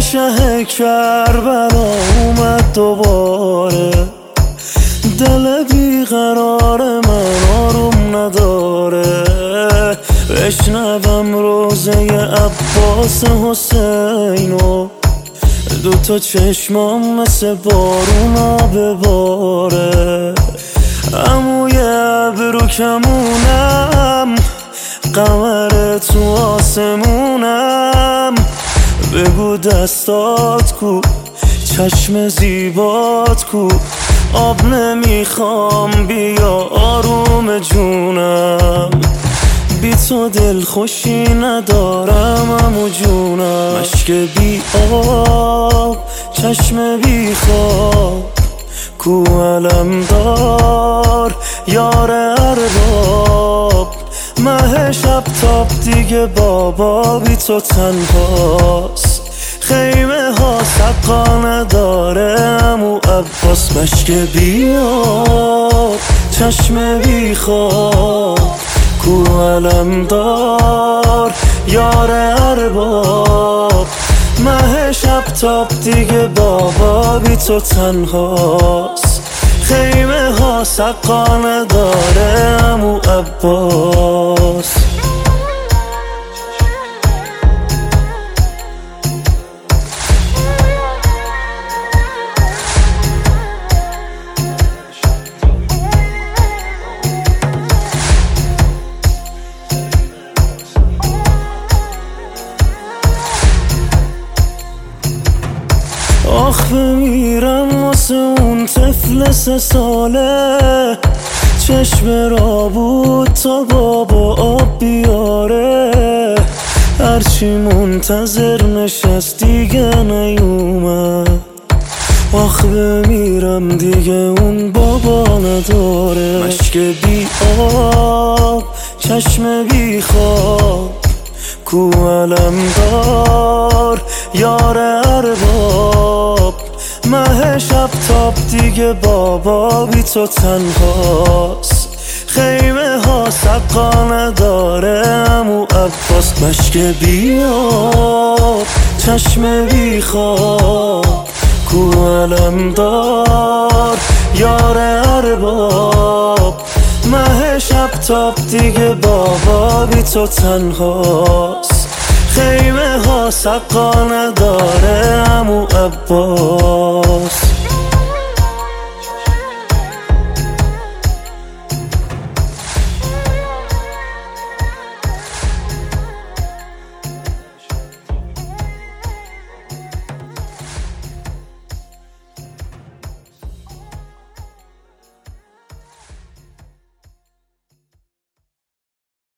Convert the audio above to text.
شه کربلا اومد دوباره. دل بیقرار من آروم نداره. بشنوم روزه عباس حسینو دو تا چشمام مثل بارونا بباره اموی ابرو کمونم قمر تو آسمونم بگو دستات کو چشم زیبات کو. آب نمی‌خوام بیا آروم جونم. بی تو دل خوشی ندارم امو جونم. مشک بی آب چشم بی خواب. کو علم دار یار ارباب. شب تاب دیگه بابا بی تو تنهاست خیمه ها سقا نداره امو عباس مشک بیاد. چشم بی خواب کو علم دار یار ارباب. مه شب تاب دیگه بابا بی تو تنهاست خیمه ها سقا نداره امو عباس. آخ بمیرم واسه اون طفل سه ساله. چشم را بود تا بابا آب بیاره. هرچی منتظر نشست دیگه نیومد. آخ بمیرم دیگه اون بابا نداره. مشک بی آب چشم بی خواب. کو علم دار یار ارباب. مه شب تاب دیگه بابا بی تو تنهاست. خیمه ها سقا نداره امو عباس مشک بیاب. چشم بی خواب کو علم دار یار ارباب. مه شب تاب دیگه بابا بی تو تنهاست. خیمه ها سقا نداره امو عباس.